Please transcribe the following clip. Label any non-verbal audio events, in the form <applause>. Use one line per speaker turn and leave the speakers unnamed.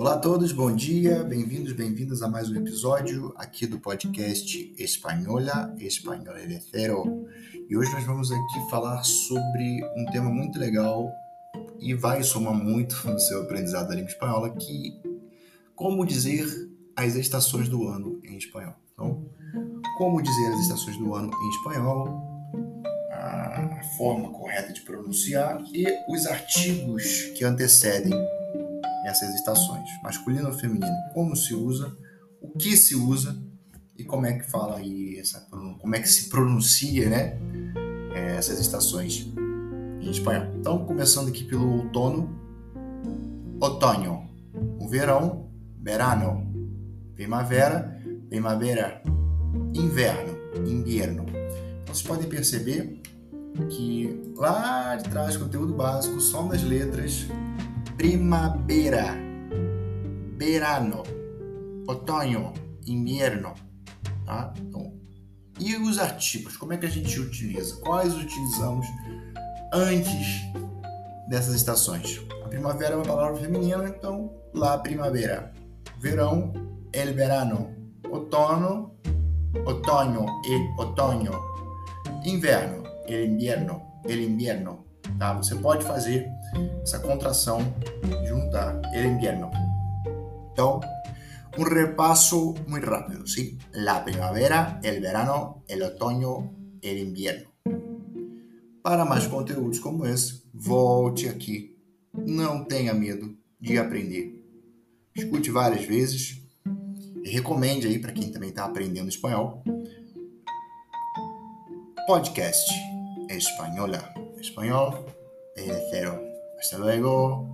Olá a todos, bom dia, bem-vindos, bem-vindas a mais um episódio aqui do podcast Espanhola, Espanhola de Cero. E hoje nós vamos aqui falar sobre um tema muito legal e vai somar muito <laughs> no seu aprendizado da língua espanhola, que como dizer as estações do ano em espanhol. Então, como dizer as estações do ano em espanhol, a forma correta de pronunciar e os artigos que antecedem essas estações, masculino ou feminino, como se usa, o que se usa e como é que fala aí essa, como é que se pronuncia, né, é, essas estações em espanhol. Então, começando aqui pelo outono, otoño, o verão, verano, primavera, primavera, inverno, invierno. Então, vocês podem perceber que lá de trás, conteúdo básico, som das letras, primavera, verano, otoño, invierno. Tá? Então, e os artigos, como é que a gente utiliza? Quais utilizamos antes dessas estações? A primavera é uma palavra feminina, então lá primavera. Verão, el verano. Outono, otoño, el otoño. Inverno, el invierno, el invierno. Tá? Você pode fazer essa contração, juntar el invierno. Então, un repaso muy rápido, ¿sí? La primavera, el verano, el otoño, el invierno. Para mais conteúdos como esse, volte aqui. Não tenha medo de aprender. Escute várias vezes e recomende aí para quem também está aprendendo espanhol. Podcast Espanhola. Espanhol de cero. Hasta luego.